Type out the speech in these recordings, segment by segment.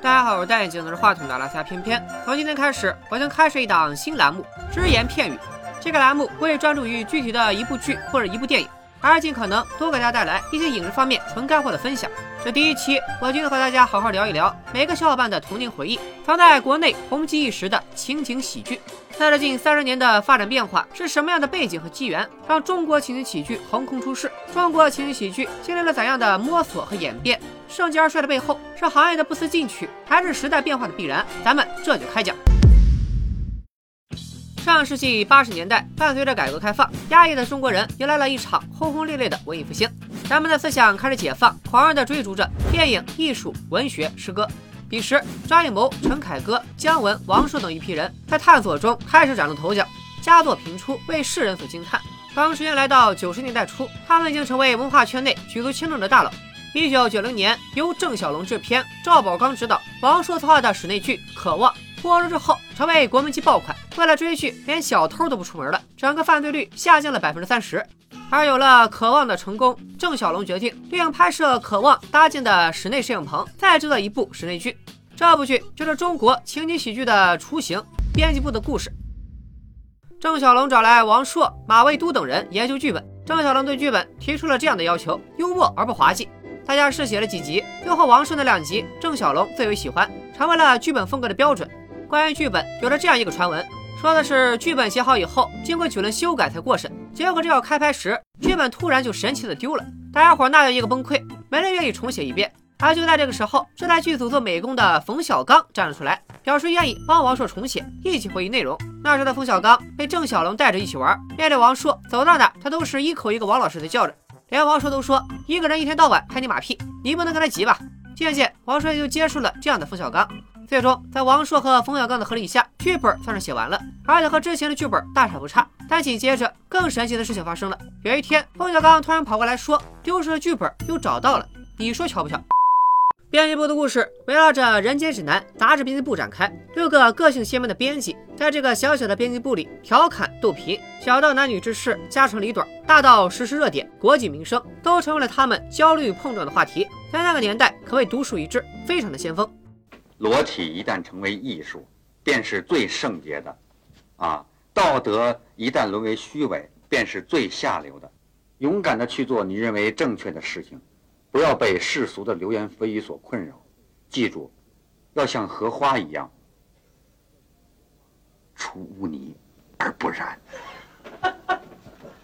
大家好，我是戴眼镜拿着话筒的拉夏偏偏。从今天开始，我将开设一档新栏目——只言片语。这个栏目会专注于具体的一部剧或者一部电影，而是尽可能多给大家带来一些影视方面纯干货的分享。这第一期，我决定和大家好好聊一聊每个小伙伴的童年回忆，藏在国内红极一时的情景喜剧。在这近三十年的发展变化，是什么样的背景和机缘，让中国情景喜剧横空出世？中国情景喜剧经历了怎样的摸索和演变？盛极而衰的背后，是行业的不思进取，还是时代变化的必然？咱们这就开讲。上世纪八十年代，伴随着改革开放，压抑的中国人迎来了一场轰轰烈烈的文艺复兴，人们的思想开始解放，狂热地追逐着电影、艺术、文学、诗歌。彼时，张艺谋、陈凯歌、姜文、王朔等一批人在探索中开始崭露头角，佳作频出，为世人所惊叹。当时间来到九十年代初，他们已经成为文化圈内举足轻重的大佬。一九九零年，由郑晓龙制片、赵宝刚执导、王朔策划的室内剧《渴望》播出之后，成为国民级爆款。为了追剧，连小偷都不出门了，整个犯罪率下降了百分之三十。而有了《渴望》的成功，郑晓龙决定利用拍摄《渴望》搭建的室内摄影棚，再制作一部室内剧。这部剧就是中国情景喜剧的雏形《编辑部的故事》。郑晓龙找来王朔、马未都等人研究剧本。郑晓龙对剧本提出了这样的要求：幽默而不滑稽。大家试写了几集，最后王朔那两集，郑晓龙最为喜欢，成为了剧本风格的标准。关于剧本，有着这样一个传闻。说的是剧本写好以后，经过几轮修改才过审。结果这要开拍时，剧本突然就神奇的丢了，大家伙那叫一个崩溃，没人愿意重写一遍。而就在这个时候，正在剧组做美工的冯小刚站了出来，表示愿意帮王朔重写，一起回忆内容。那时的冯小刚被郑小龙带着一起玩，面对王朔，走到哪他都是一口一个王老师的叫着，连王朔都说一个人一天到晚拍你马屁，你不能跟他急吧？渐渐，王朔也就接受了这样的冯小刚。最终，在王朔和冯小刚的合力下，剧本算是写完了，而且和之前的剧本大差不差。但紧接着，更神奇的事情发生了。有一天，冯小刚突然跑过来说，丢失的剧本又找到了。你说巧不巧？编辑部的故事围绕着《人间指南》杂志编辑部展开。六个个性鲜明的编辑，在这个小小的编辑部里调侃逗贫，小到男女之事、家长里短，大到时事热点、国计民生，都成为了他们焦虑碰撞的话题。在那个年代，可谓独树一帜，非常的先锋。裸体一旦成为艺术，便是最圣洁的；啊，道德一旦沦为虚伪，便是最下流的。勇敢的去做你认为正确的事情，不要被世俗的流言蜚语所困扰。记住，要像荷花一样，出污泥而不染。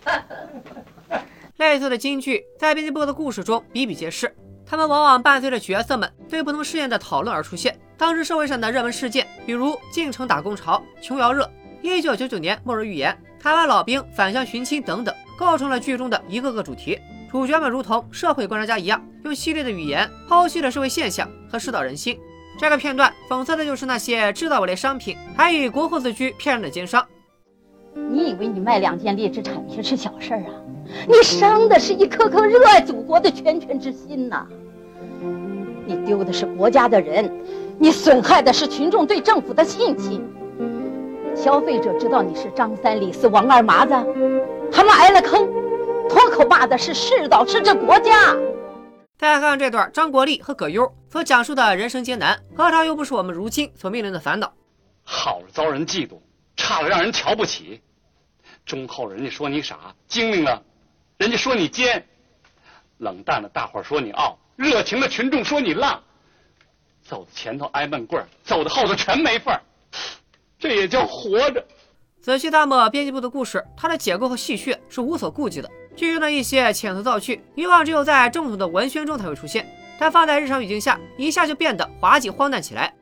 类似的金句在编辑部的故事中比比皆是。他们往往伴随着角色们对不同事件的讨论而出现。当时社会上的热门事件，比如进城打工潮、琼瑶热、一九九九年末日预言、台湾老兵返乡寻亲等等，构成了剧中的一个个主题。主角们如同社会观察家一样，用犀利的语言剖析了社会现象和世道人心。这个片段讽刺的就是那些制造伪劣商品，还以国货自居骗人的奸商。你以为你卖两件劣质产品是小事儿啊？你伤的是一颗颗热爱祖国的拳拳之心呐！你丢的是国家的人，你损害的是群众对政府的信心。消费者知道你是张三李四王二麻子，他们挨了坑，脱口骂的是世道，是这国家。大家看看这段张国立和葛优所讲述的人生艰难，何尝又不是我们如今所面临的烦恼？好了遭人嫉妒，差了让人瞧不起，忠厚人家说你傻，精明了。人家说你奸，冷淡的大伙说你傲，热情的群众说你浪，走在前头挨闷棍走在后头全没份儿，这也叫活着。仔细探摸编辑部的故事，它的结构和戏谑是无所顾忌的。剧中的一些遣词造句，以往只有在正统的文宣中才会出现，但放在日常语境下，一下就变得滑稽荒诞起来。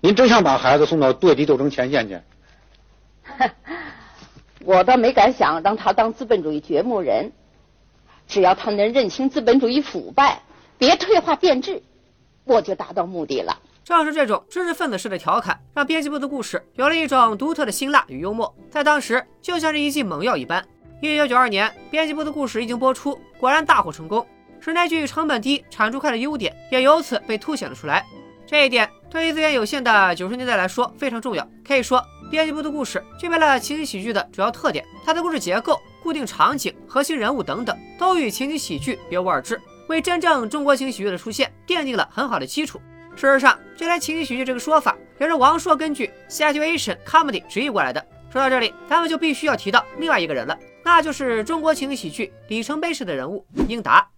您真想把孩子送到对敌斗争前线去？我倒没敢想让他当资本主义掘墓人，只要他能认清资本主义腐败，别退化变质，我就达到目的了。正是这种知识分子式的调侃，让编辑部的故事有了一种独特的辛辣与幽默，在当时就像是一剂猛药一般。一九九二年，编辑部的故事一经播出，果然大获成功。室内剧成本低、产出快的优点也由此被凸显了出来。这一点对于资源有限的九十年代来说非常重要，可以说。编辑部的故事具备了情景喜剧的主要特点，它的故事结构、固定场景、核心人物等等，都与情景喜剧别无二致，为真正中国情景喜剧的出现奠定了很好的基础。事实上，就连情景喜剧这个说法也是王朔根据 situation comedy 直译过来的。说到这里，咱们就必须要提到另外一个人了，那就是中国情景喜剧里程碑式的人物英达。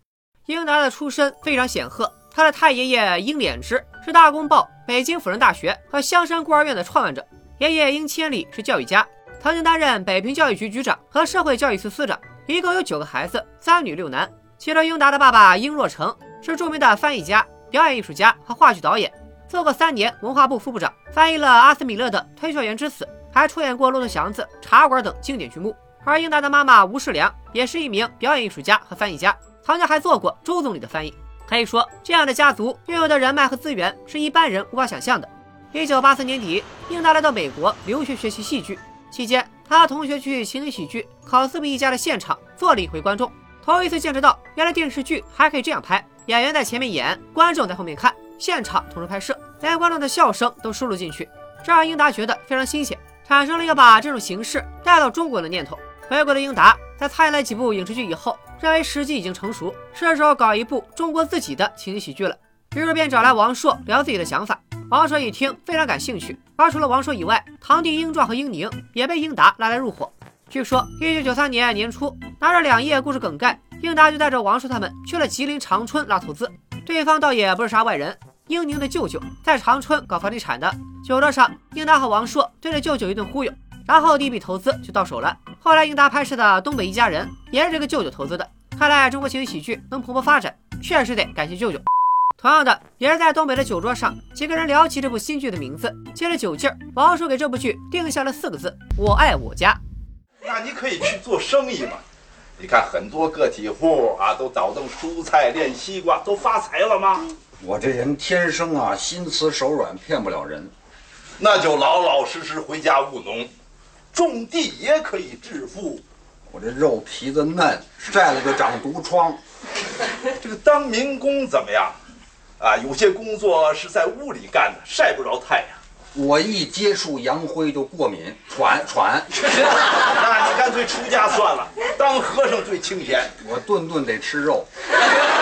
英达的出身非常显赫，他的太爷爷英敛之是大公报、北京辅仁大学和香山孤儿院的创办者，爷爷英千里是教育家，曾经担任北平教育局局长和社会教育司司长，一共有九个孩子，三女六男。其中，英达的爸爸英若诚是著名的翻译家、表演艺术家和话剧导演，做过三年文化部副部长，翻译了阿斯米勒的《推销员之死》。还出演过《骆驼祥子》《茶馆》等经典剧目，而英达的妈妈吴世良也是一名表演艺术家和翻译家，曾经还做过周总理的翻译。可以说，这样的家族拥有的人脉和资源是一般人无法想象的。一九八四年底，英达来到美国留学学习戏剧，期间他和同学去情景喜剧考斯比一家的现场做了一回观众，头一次见识到原来电视剧还可以这样拍，演员在前面演，观众在后面看，现场同时拍摄，连观众的笑声都收录进去，这让英达觉得非常新鲜。产生了要把这种形式带到中国的念头。回国的英达在参演了几部影视剧以后，认为时机已经成熟，是时候搞一部中国自己的情景喜剧了。于是便找来王朔聊自己的想法。王朔一听非常感兴趣，而除了王朔以外，堂弟英壮和英宁也被英达拉来入伙。据说一九九三年年初，拿着两页故事梗概，英达就带着王朔他们去了吉林长春拉投资。对方倒也不是啥外人。英宁的舅舅在长春搞房地产的，酒桌上，英达和王朔对着舅舅一顿忽悠，然后第一笔投资就到手了。后来英达拍摄的《东北一家人》也是这个舅舅投资的。看来中国情景喜剧能蓬勃发展，确实得感谢舅舅。同样的，也是在东北的酒桌上，几个人聊起这部新剧的名字，借着酒劲儿，王朔给这部剧定下了四个字：我爱我家。那你可以去做生意嘛？你看很多个体户啊，都倒腾蔬菜、练西瓜，都发财了吗？我这人天生啊，心慈手软，骗不了人。那就老老实实回家务农，种地也可以致富。我这肉皮子嫩，晒了就长毒疮。这个当民工怎么样？啊，有些工作是在屋里干的，晒不着太阳。我一接触阳灰就过敏，喘喘。那你干脆出家算了，当和尚最清闲。我顿顿得吃肉。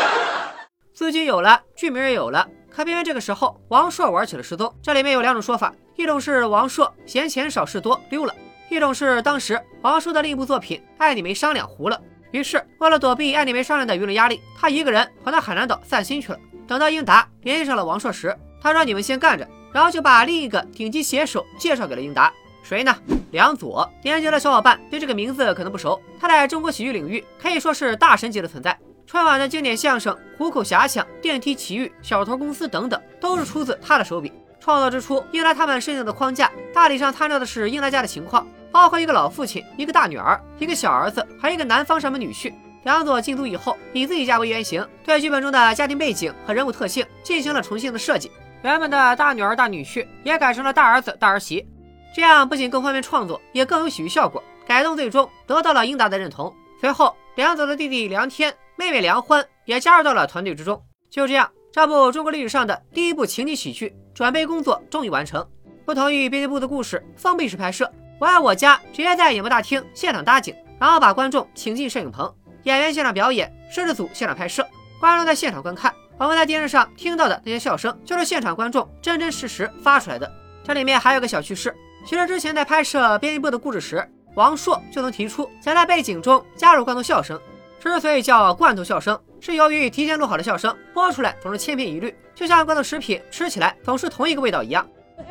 资金有了，剧名也有了，可偏偏这个时候，王朔玩起了失踪。这里面有两种说法，一种是王朔嫌钱少事多溜了，一种是当时王朔的另一部作品《爱你没商量》糊了。于是为了躲避《爱你没商量》的舆论压力，他一个人跑到海南岛散心去了。等到英达联系上了王朔时，他让：“你们先干着。”然后就把另一个顶级写手介绍给了英达，谁呢？梁左。年轻的小伙伴对这个名字可能不熟，他在中国喜剧领域可以说是大神级的存在。春晚的经典相声《虎口遐想》《电梯奇遇》《小偷公司》等等，都是出自他的手笔。创作之初，英达他们设定的框架大体上参照的是英达家的情况，包括一个老父亲、一个大女儿、一个小儿子，还有一个南方上门女婿。梁左进都以后，以自己家为原型，对剧本中的家庭背景和人物特性进行了重新的设计。原本的大女儿、大女婿也改成了大儿子、大儿媳，这样不仅更方便创作，也更有喜剧效果。改动最终得到了英达的认同。随后，梁左的弟弟梁天。妹妹梁欢也加入到了团队之中。就这样，这部中国历史上的第一部情景喜剧准备工作终于完成。不同于编辑部的故事封闭式拍摄，我爱我家直接在演播大厅现场搭景，然后把观众请进摄影棚，演员现场表演，摄制组现场拍摄，观众在现场观看。我们在电视上听到的那些笑声，就是现场观众真真实实发出来的。这里面还有个小趣事，其实之前在拍摄编辑部的故事时，王朔就曾提出想在背景中加入罐头笑声。之所以叫罐头笑声，是由于提前录好的笑声播出来总是千篇一律，就像罐头食品吃起来总是同一个味道一样。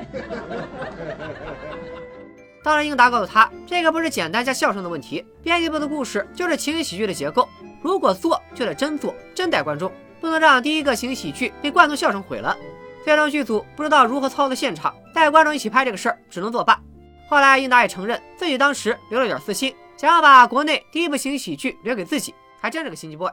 当然，英达告诉他，这个不是简单加笑声的问题，编辑部的故事就是情景喜剧的结构，如果做就得真做，真带观众，不能让第一个情景喜剧被罐头笑声毁了。最终剧组不知道如何操作现场，带观众一起拍这个事儿，只能作罢。后来，英达也承认自己当时留了点私心。想要把国内第一部情景喜剧留给自己，还真是个心机 boy。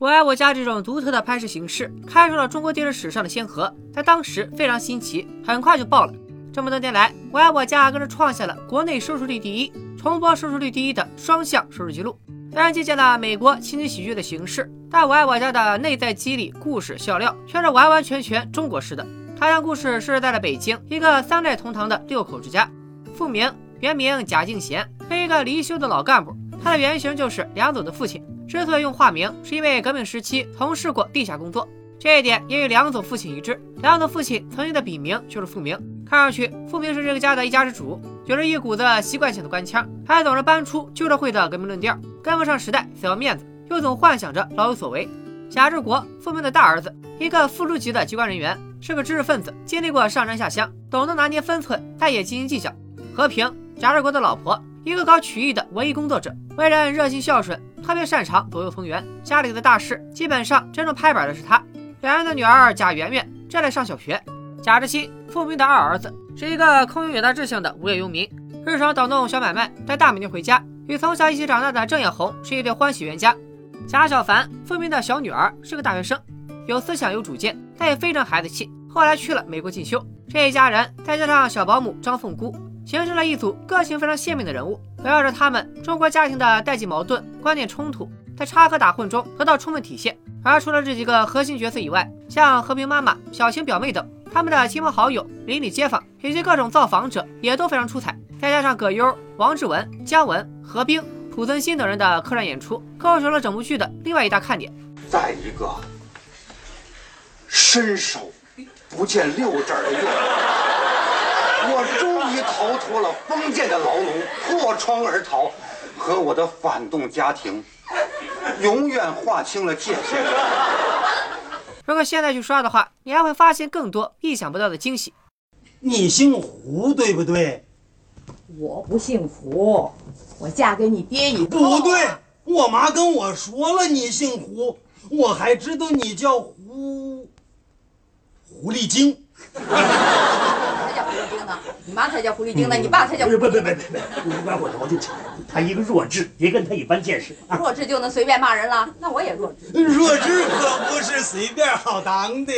我爱我家这种独特的拍摄形式，开创了中国电视史上的先河，在当时非常新奇，很快就爆了。这么多年来，我爱我家更是创下了国内收视率第一、重播收视率第一的双向收视记录。虽然借鉴了美国情景喜剧的形式，但我爱我家的内在机理、故事笑料却是完完全全中国式的。他将故事设置在了北京一个三代同堂的六口之家，父明原名贾敬贤。是一个离休的老干部，他的原型就是梁总的父亲。之所以用化名，是因为革命时期从事过地下工作。这一点也与梁总父亲一致。梁总父亲曾经的笔名就是傅明，看上去傅明是这个家的一家之主，有着一股子习惯性的官腔，还总是搬出旧社会的革命论调，跟不上时代，死要面子，又总幻想着老有所为。贾志国，傅明的大儿子，一个副处级的机关人员，是个知识分子，经历过上山下乡，懂得拿捏分寸，但也斤斤计较。和平，贾志国的老婆，一个搞曲艺的文艺工作者，为人热心孝顺，特别擅长左右逢源，家里的大事基本上真正拍板的是他。两人的女儿贾圆圆正在上小学。贾志新，傅明的二儿子，是一个空有远大志向的无业游民，日常倒弄小买卖，带大美女回家，与从小一起长大的郑艳红是一对欢喜冤家。贾小凡，傅明的小女儿，是个大学生，有思想有主见，但也非常孩子气。后来去了美国进修。这一家人再加上小保姆张凤姑，形成了一组个性非常鲜明的人物。围绕着他们，中国家庭的代际矛盾、观念冲突，在插科打诨中得到充分体现。而除了这几个核心角色以外，像和平妈妈、小晴表妹等，他们的亲朋好友、邻里街坊以及各种造访者也都非常出彩。再加上葛优、王志文、姜文、何冰。濮存昕等人的客串演出，构成了整部剧的另外一大看点。再一个，伸手不见六指的用，我终于逃脱了封建的牢笼，破窗而逃，和我的反动家庭永远划清了界限。如果现在去刷的话，你还会发现更多意想不到的惊喜。你姓胡对不对？我不姓胡。我嫁给你爹以后，不对，我妈跟我说了你姓胡，我还知道你叫胡狐狸精。才叫狐狸精呢，你妈才叫狐狸精呢，你爸才叫……不是，不不不不不，你管我我就强，他一个弱智，别跟他一般见识。弱智就能随便骂人了？那我也弱智。弱智可不是随便好当的，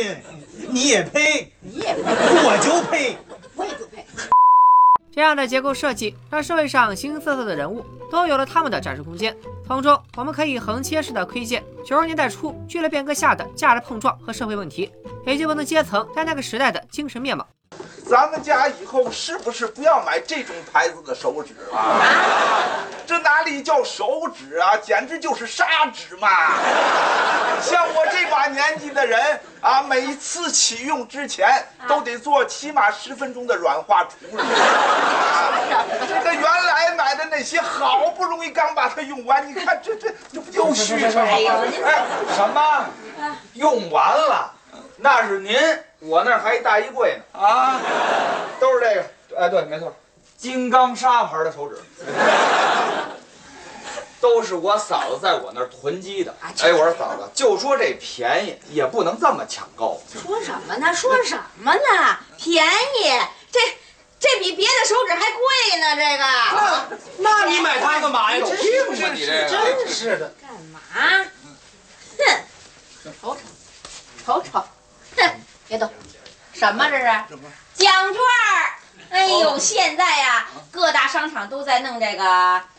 你也配？你也配？我就配。我也就配。这样的结构设计，让社会上形形色色的人物都有了他们的展示空间。从中，我们可以横切式的窥见九十年代初剧烈变革下的价值碰撞和社会问题，以及不同阶层在那个时代的精神面貌。咱们家以后是不是不要买这种牌子的手纸了？这哪里叫手纸啊，简直就是砂纸嘛！像我这把年纪的人啊，每次启用之前都得做起码十分钟的软化处理。这个原来买的那些好不容易刚把它用完，你看这这这不就虚吗？哎，什么？用完了？那是您，我那儿还一大衣柜呢。啊，都是这个。哎，对，没错，金刚砂牌的手指，都是我嫂子在我那儿囤积的。哎，我说嫂子，就说这便宜，也不能这么抢购。说什么呢？说什么呢？便宜？这这比别的手指还贵呢。这个，那你买它干嘛呀？有病吧你这？真是的。干嘛？哼，瞅瞅，瞅瞅。哼，别动！什么这是？奖券哎呦，现在呀，各大商场都在弄这个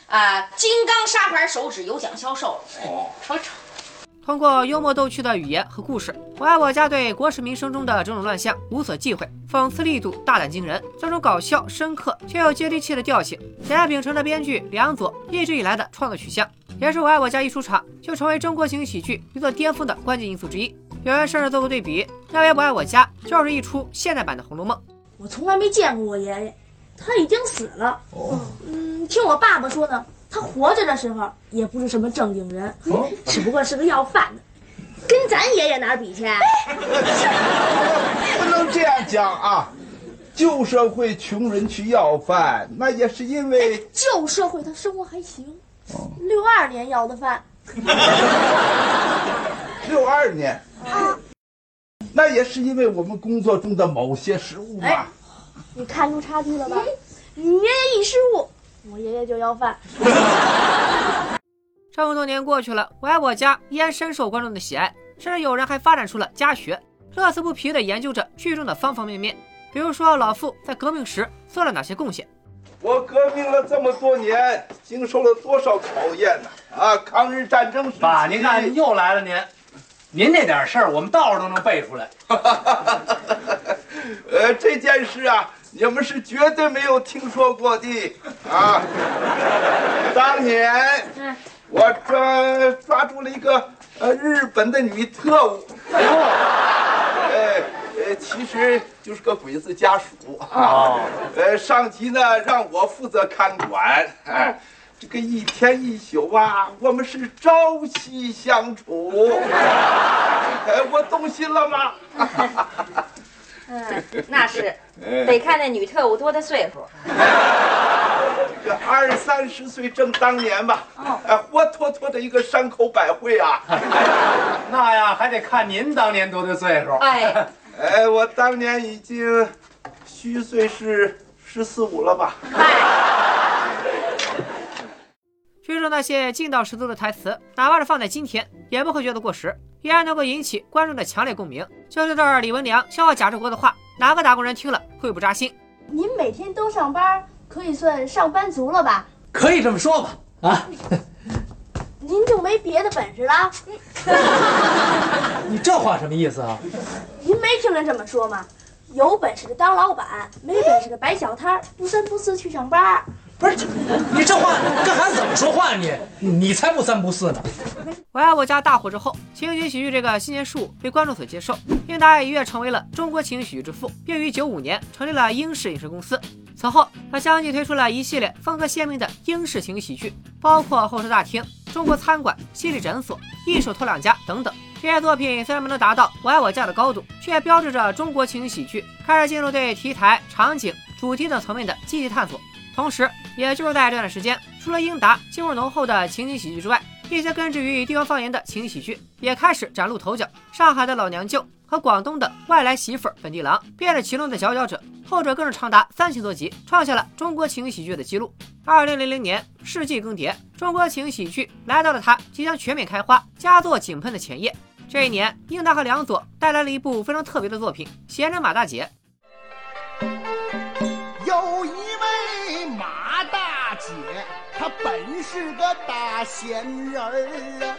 啊，金刚砂牌手指有奖销售哦，瞅瞅。通过幽默逗趣的语言和故事，我爱我家对国事民生中的种种乱象无所忌讳，讽刺力度大胆惊人。这种搞笑、深刻却又接地气的调性，显然秉承着编剧梁左一直以来的创作取向，也是我爱我家一出场就成为中国型喜剧一座巅峰的关键因素之一。有人甚至做个对比，认为《我爱我家》就是一出现代版的《红楼梦》。我从来没见过我爷爷，他已经死了。嗯，听我爸爸说呢，他活着的时候也不是什么正经人，只不过是个要饭的，跟咱爷爷哪比去？不能这样讲啊！旧社会穷人去要饭，那也是因为旧社会他生活还行。六二年要的饭。六二年。啊，那也是因为我们工作中的某些失误嘛。你看出差距了吧？你爷爷一失误，我爷爷就要饭。这么多年过去了，我爱我家依然深受观众的喜爱，甚至有人还发展出了家学，乐此不疲地研究着剧中的方方面面。比如说，老傅在革命时做了哪些贡献？我革命了这么多年，经受了多少考验呢？啊，抗日战争时，爸，您看又来了您。您那点事儿，我们道上都能背出来。呃，这件事啊，你们是绝对没有听说过的啊。当年我抓抓住了一个呃日本的女特务，呃 呃，其实就是个鬼子家属啊。呃，上级呢让我负责看管。哎，这个一天一宿啊，我们是朝夕相处。哎，我动心了吗？嗯，那是，得看那女特务多大岁数。这二三十岁正当年吧，哎，活脱脱的一个山口百惠啊！那呀，还得看您当年多大岁数。哎，哎，我当年已经虚岁是十四五了吧？剧中那些劲道十足的台词，哪怕是放在今天，也不会觉得过时，依然能够引起观众的强烈共鸣。就是这儿李文良笑话贾志国的话，哪个打工人听了会不扎心？您每天都上班，可以算上班族了吧？可以这么说吧，啊，您就没别的本事了？你这话什么意思啊？您没听人这么说吗？有本事的当老板，没本事的摆小摊儿，不三不四去上班。不是，你这话跟孩子怎么说话？你你才不三不四呢！我爱我家大火之后，情景喜剧这个新鲜事物被观众所接受，英达也一跃成为了中国情景喜剧之父，并于九五年成立了英式影视公司。此后，他相继推出了一系列风格鲜明的英式情景喜剧，包括《候车大厅》《中国餐馆》《心理诊所》《一手托两家》等等。这些作品虽然没能达到《我爱我家》的高度，却标志着中国情景喜剧开始进入对题材、场景、主题等层面的积极探索。同时，也就是在这段时间，除了英达进入浓厚的情景喜剧之外，一些根植于地方方言的情景喜剧也开始崭露头角。上海的老娘舅和广东的外来媳妇本地郎，便是其中的佼佼者，后者更是长达三千多集，创下了中国情景喜剧的记录。二零零零年，世纪更迭，中国情景喜剧来到了它即将全面开花、佳作井喷的前夜。这一年，英达和梁左带来了一部非常特别的作品《闲人马大姐》。有一姐，她本是个大闲人儿啊。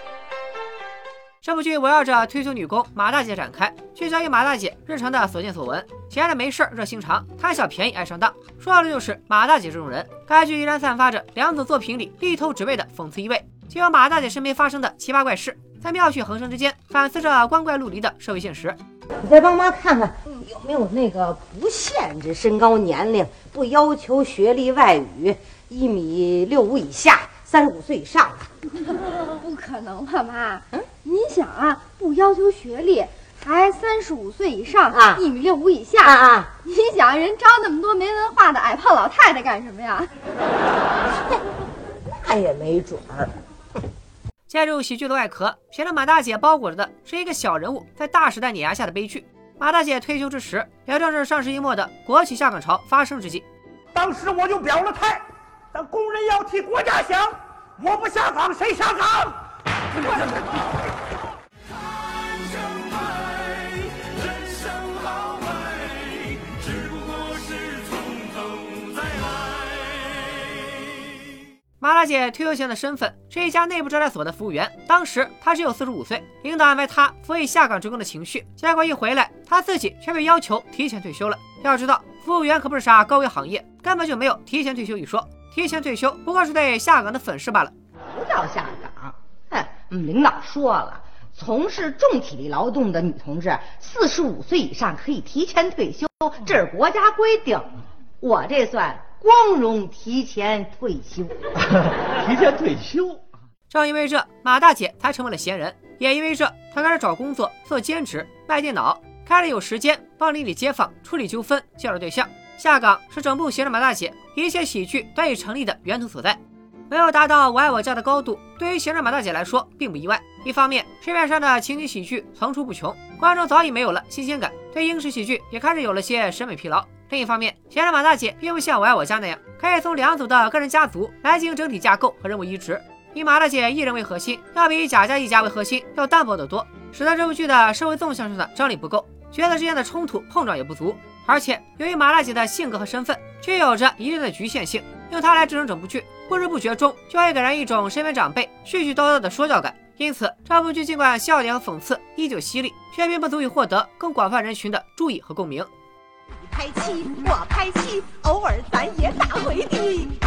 这部剧围绕着退休女工马大姐展开，聚焦于马大姐日常的所见所闻。闲着没事热心肠，贪小便宜爱上当，说到的就是马大姐这种人。该剧依然散发着梁子作品里力透纸背的讽刺意味，就有马大姐身边发生的奇葩怪事，在妙趣横生之间反思着光怪陆离的社会现实。你再帮妈看看有没有那个不限制身高年龄、不要求学历外语、一米六五以下、三十五岁以上的。不可能吧，妈？嗯，您想啊，不要求学历，还三十五岁以上啊，一米六五以下啊啊！你想人招那么多没文化的矮胖老太太干什么呀？那也没准儿。借助喜剧的外壳，显得马大姐包裹着的是一个小人物在大时代碾压下的悲剧。马大姐退休之时，也正是上世纪末的国企下岗潮发生之际。当时我就表了态，咱工人要替国家想，我不下岗谁下岗？人生豪迈，只不过是从头再来。麻辣姐退休前的身份是一家内部招待所的服务员，当时她只有四十五岁，领导安排她抚慰下岗职工的情绪，结果一回来，她自己却被要求提前退休了。要知道，服务员可不是啥高危行业，根本就没有提前退休一说，提前退休不过是对下岗的粉饰罢了。不叫下岗，哼，领导说了，从事重体力劳动的女同志，四十五岁以上可以提前退休，这是国家规定。我这算。光荣提前退休，提前退休。正因为这，马大姐才成为了闲人；也因为这，她开始找工作、做兼职、卖电脑，开始有时间帮邻里街坊处理纠纷、介绍对象。下岗是整部闲人马大姐一切喜剧得以成立的源头所在。没有达到我爱我家的高度，对于闲人马大姐来说并不意外。一方面，市面上的情景喜剧层出不穷，观众早已没有了新鲜感，对英式喜剧也开始有了些审美疲劳。另一方面，闲人马大姐并不像《我爱我家》那样，可以从两组的个人家族来进行整体架构和人物移植。以马大姐一人为核心，要比贾家一家为核心要单薄得多，使得这部剧的社会纵向上的张力不够，角色之间的冲突碰撞也不足。而且，由于马大姐的性格和身份却有着一定的局限性，用她来支撑整部剧，不知不觉中就会给人一种身为长辈絮絮叨叨的说教感。因此，这部剧尽管笑点和讽刺依旧犀利，却并不足以获得更广泛人群的注意和共鸣。拍七，我拍七，偶尔咱也打回的。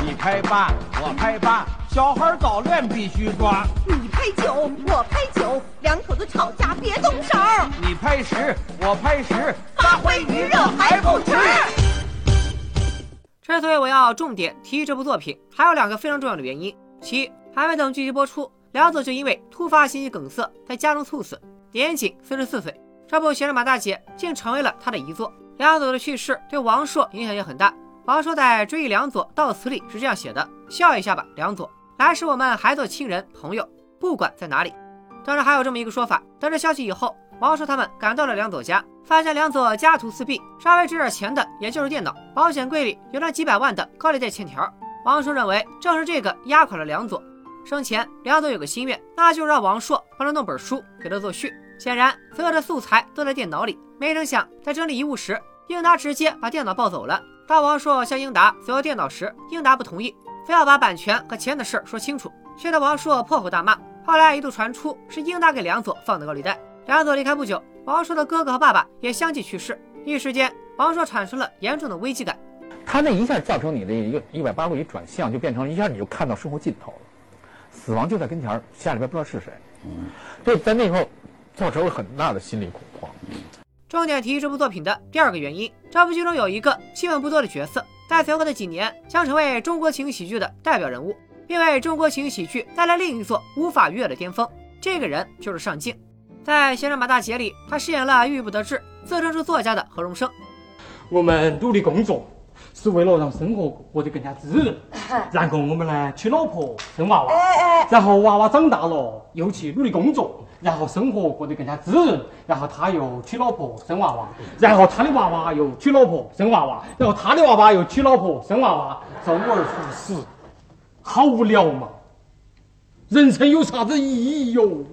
你拍八，我拍八，小孩早恋必须抓。你拍九，我拍九，两口子吵架别动手。你拍十，我拍十，发挥余热还不迟。之所以我要重点提这部作品，还有两个非常重要的原因。其一，还没等剧集播出，梁左就因为突发心肌梗塞在家中猝死，年仅四十四岁。这部《闲人马大姐》竟成为了他的遗作。梁左的去世对王朔影响也很大。王朔在《追忆梁左悼词》里是这样写的：“笑一下吧，梁左，来时我们还做亲人朋友，不管在哪里。”当然还有这么一个说法：得知消息以后，王朔他们赶到了梁左家，发现梁左家徒四壁，稍微值点钱的也就是电脑，保险柜里有那几百万的高利贷欠条。王朔认为正是这个压垮了梁左。生前，梁左有个心愿，那就是让王朔帮他弄本书给他作序。显然，所有的素材都在电脑里。没成想，在整理遗物时，英达直接把电脑抱走了。当王朔向英达索要电脑时，英达不同意，非要把版权和钱的事说清楚，气得王朔破口大骂。后来一度传出是英达给梁左放的高利贷。梁左离开不久，王朔的哥哥和爸爸也相继去世，一时间，王朔产生了严重的危机感。他那一下造成你的一个一百八十度一转向，就变成一下你就看到生活尽头了，死亡就在跟前儿，家里边不知道是谁。嗯，这在那以后。造成了很大的心理恐慌。重点提这部作品的第二个原因，这部剧中有一个戏份不多的角色，在随后的几年将成为中国情景喜剧的代表人物，并为中国情景喜剧带来另一座无法逾越的巅峰。这个人就是尚敬。在《闲人马大姐》里，他饰演了郁郁不得志、自称是作家的何荣生。我们努力工作，是为了让生活过得更加滋润。然后我们呢，娶老婆生娃娃，然后娃娃长大了，又去努力工作。然后生活过得更加滋润，然后他又娶老婆生娃娃，然后他的娃娃又娶老婆生娃娃，然后他的娃娃又娶老婆生娃娃，周而复始，好无聊嘛！人生有啥子意义哟？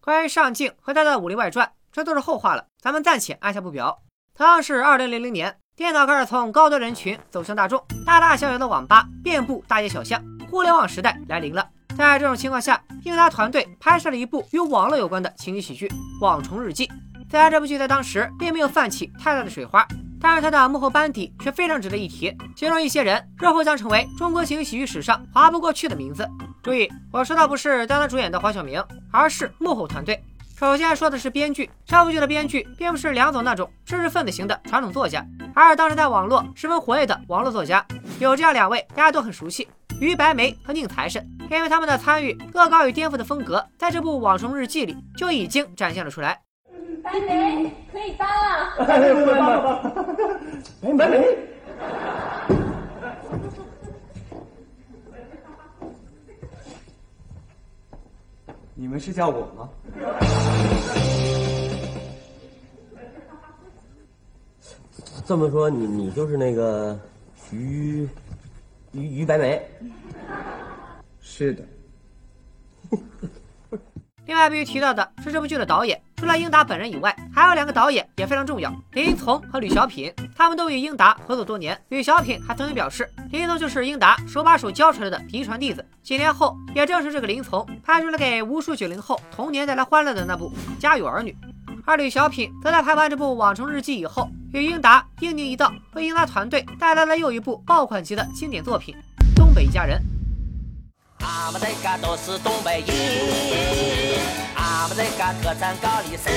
关于上镜和他的《武林外传》，这都是后话了，咱们暂且按下不表。同样是二零零零年，电脑开始从高端人群走向大众，大大小小的网吧遍布大街小巷，互联网时代来临了。在这种情况下，英达团队拍摄了一部与网络有关的情景喜剧《网虫日记》。虽然这部剧在当时并没有泛起太大的水花，但是它的幕后班底却非常值得一提。其中一些人日后将成为中国情景喜剧史上划不过去的名字。注意，我说的不是担当主演的黄晓明，而是幕后团队。首先说的是编剧，这部剧的编剧并不是梁总那种知识分子型的传统作家，而是当时在网络十分活跃的网络作家。有这样两位，大家都很熟悉。于白眉和宁财神，因为他们的参与，恶搞与颠覆的风格，在这部《网虫日记》里就已经展现了出来。白眉可以搬了。白眉。你们是叫我吗？这么说，你你就是那个于。于于白眉，是的。另外必须提到的是，这部剧的导演除了英达本人以外，还有两个导演也非常重要：林从和吕小品。他们都与英达合作多年。吕小品还曾经表示，林从就是英达手把手教出来的嫡传弟子。几年后，也正是这个林从拍出了给无数九零后童年带来欢乐的那部《家有儿女》。而吕小品则在拍完这部《网虫日记》以后，与英达英宁一道，为英达团队带来了又一部爆款级的经典作品《东北一家人》。俺们这嘎都是东北人，俺们这嘎特产高丽参，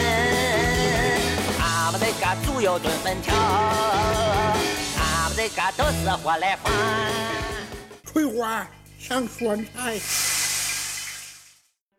俺们这嘎猪肉炖粉条，俺们这嘎都是活来饭。翠花上酸菜。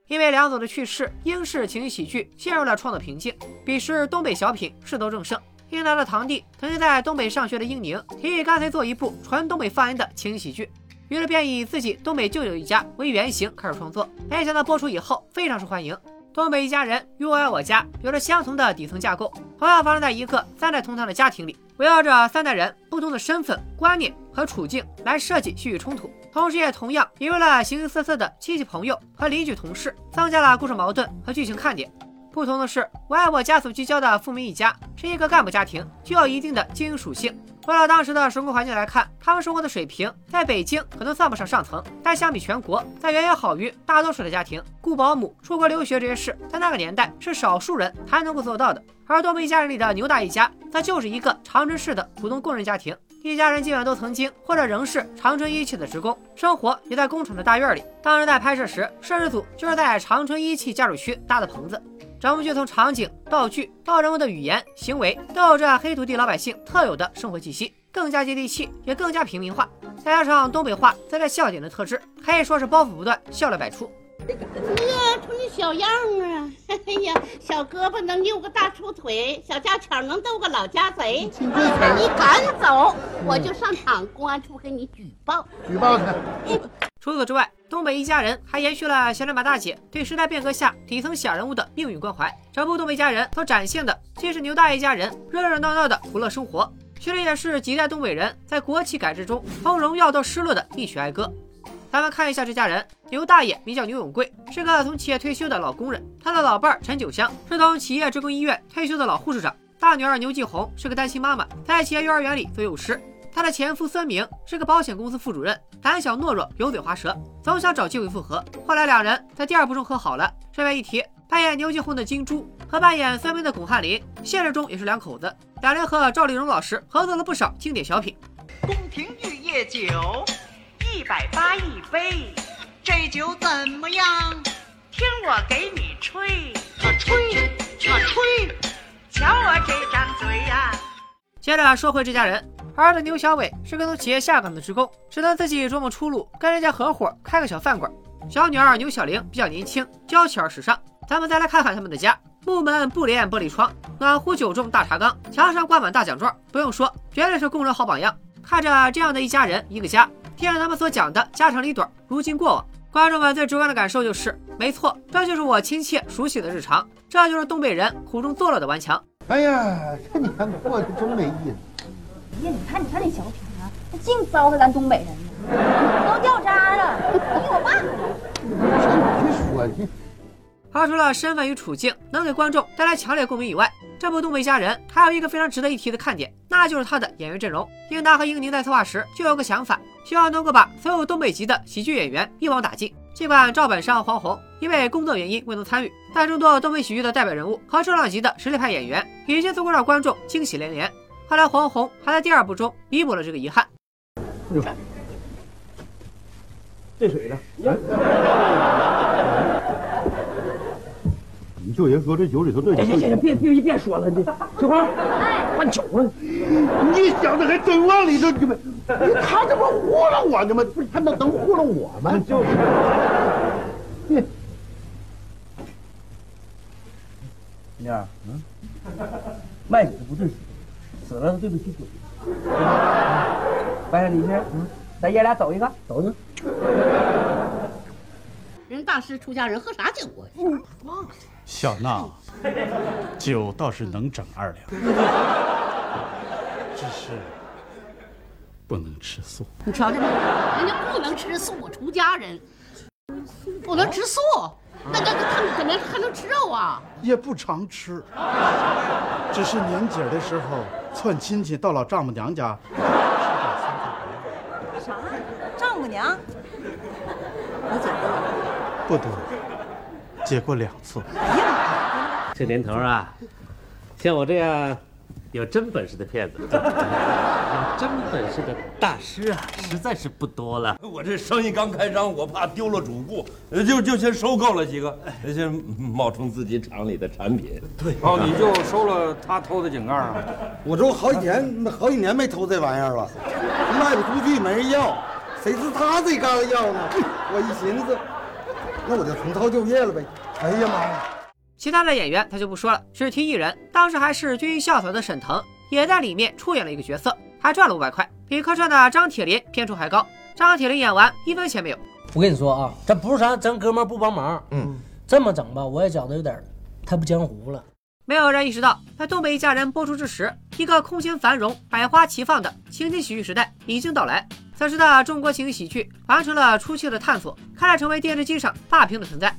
因为梁左的去世，英式情景喜剧陷入了创作瓶颈。彼时，东北小品势头正盛。英达的堂弟，曾经在东北上学的英宁，提议干脆做一部纯东北方言的情景喜剧，于是便以自己东北舅舅一家为原型开始创作。没想到播出以后非常受欢迎。东北一家人与我爱我家有着相同的底层架构，同样发生在一个三代同堂的家庭里，围绕着三代人不同的身份、观念和处境来设计戏剧冲突。同时，也同样引入了形形色色的亲戚朋友和邻居同事，增加了故事矛盾和剧情看点。不同的是，我爱我家所聚焦的富民一家是一个干部家庭，具有一定的经营属性。放到当时的生活环境来看，他们生活的水平在北京可能算不上上层，但相比全国，但远远好于大多数的家庭。雇保姆、出国留学这些事，在那个年代是少数人才能够做到的。而东北一家人里的牛大一家，则就是一个长春市的普通工人家庭。一家人基本都曾经或者仍是长春一汽的职工，生活也在工厂的大院里。当时在拍摄时，摄制组就是在长春一汽家属区搭的棚子。整部剧从场景、道具到人物的语言、行为，都有着黑土地老百姓特有的生活气息，更加接地气，也更加平民化。再加上东北话在这笑点的特质，可以说是包袱不断，笑料百出。呀，瞅你小样啊！哎呀，小胳膊能扭个大粗腿，小家巧能斗个老家贼。你敢走，我就上厂公安处给你举报。举报他。除此之外，东北一家人还延续了小两把大姐对时代变革下底层小人物的命运关怀。整部《东北一家人》所展现的，既是牛大爷一家人热热闹闹的苦乐生活，其实也是几代东北人在国企改制中从荣耀到失落的一曲哀歌。咱们看一下这家人，牛大爷名叫牛永贵，是个从企业退休的老工人。他的老伴儿陈九香是从企业职工医院退休的老护士长。大女儿牛继红是个单亲妈妈，在企业幼儿园里做幼师。她的前夫孙明是个保险公司副主任，胆小懦弱，油嘴滑舌，总想找机会复合。后来两人在第二部中和好了。顺便一提，扮演牛继红的金珠和扮演孙明的巩汉林，现实中也是两口子。两人和赵丽蓉老师合作了不少经典小品。宫廷玉液酒。一百八一杯，这酒怎么样？听我给你吹，啊吹，啊吹，瞧我这张嘴呀！接着说回这家人，儿子牛小伟是个从企业下岗的职工，只能自己琢磨出路，跟人家合伙开个小饭馆。小女儿牛小玲比较年轻，娇气而时尚。咱们再来看看他们的家：木门、布帘、玻璃窗，暖壶、酒盅、大茶缸，墙上挂满大奖状。不用说，绝对是工人好榜样。看着这样的一家人，一个家。听着他们所讲的家长里短，如今过往，观众们最直观的感受就是，没错，这就是我亲切熟悉的日常，这就是东北人苦中作乐的顽强。哎呀，这你看过得真没意思。你看你看那小品啊，他净糟蹋咱东北人呢，都掉渣了，你我爸你说去。而除了身份与处境能给观众带来强烈共鸣以外，这部《东北一家人》还有一个非常值得一提的看点，那就是他的演员阵容。英达和英宁在策划时就有个想法，希望能够把所有东北籍的喜剧演员一网打尽。尽管赵本山、黄宏因为工作原因未能参与，但众多东北喜剧的代表人物和重量级的实力派演员已经足够让观众惊喜连连。后来黄宏还在第二部中弥补了这个遗憾。这水呢？你舅爷说这酒里头这……行行行，别别别说了，这翠花，换酒了。你想的还真往里头去呗？他这不糊弄我呢吗？不是他能能糊弄我吗？就是。娘，嗯，卖酒不对死，死了对不起酒。白上你去，嗯，咱爷俩走一个，走去。人大师出家人喝啥酒啊？忘了。小闹，酒倒是能整二两，只是不能吃素。你瞧见没？人家不能吃素，出家人不能吃素，那那他们怎么还能吃肉啊？也不常吃，只是年节的时候串亲戚到老丈母娘家。啥？丈母娘？我结过？不多。结过两次。这年头啊，像我这样有真本事的骗子，有真本事的大师啊，实在是不多了。我这生意刚开张，我怕丢了主顾，就就先收购了几个，先冒充自己厂里的产品。对，哦，你就收了他偷的井盖啊？我这好几年，好几年没偷这玩意儿了，卖不出去，没人要，谁知他这嘎子要呢？我一寻思。那我就重操旧业了呗！哎呀妈呀！其他的演员他就不说了，只提一人，当时还是军艺校草的沈腾也在里面出演了一个角色，还赚了五百块，比客串的张铁林片酬还高。张铁林演完一分钱没有。我跟你说啊，这不是咱咱哥们不帮忙，嗯，这么整吧，我也觉得有点太不江湖了。没有人意识到，在《东北一家人》播出之时，一个空前繁荣、百花齐放的情景喜剧时代已经到来。此时的中国情景喜剧完成了初期的探索，开始成为电视机上霸屏的存在。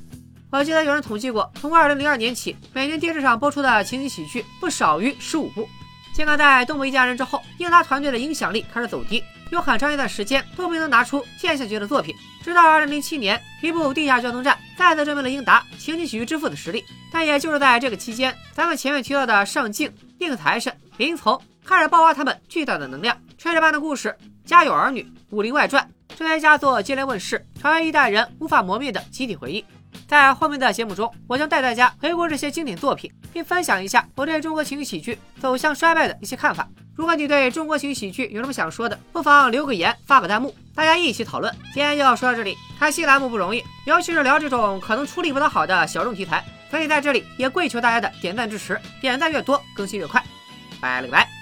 我记得有人统计过，从2002年起，每年电视上播出的情景喜剧不少于十五部。尽管在《东北一家人》之后，英达团队的影响力开始走低，有很长一段时间都没能拿出现象级的作品。直到2007年，一部《地下交通站》再次证明了英达情景喜剧之父的实力。但也就是在这个期间，咱们前面提到的上镜、宁财神、林从开始爆发他们巨大的能量，《炊事班的故事》《家有儿女》《武林外传》这些佳作接连问世，成为一代人无法磨灭的集体回忆。在后面的节目中，我将带大家回顾这些经典作品，并分享一下我对中国情景喜剧走向衰败的一些看法。如果你对中国情景喜剧有什么想说的，不妨留个言，发个弹幕，大家一起讨论。今天就要说到这里，开新栏目不容易，尤其是聊这种可能处理不得好的小众题材，所以在这里也跪求大家的点赞支持，点赞越多，更新越快。拜了个拜。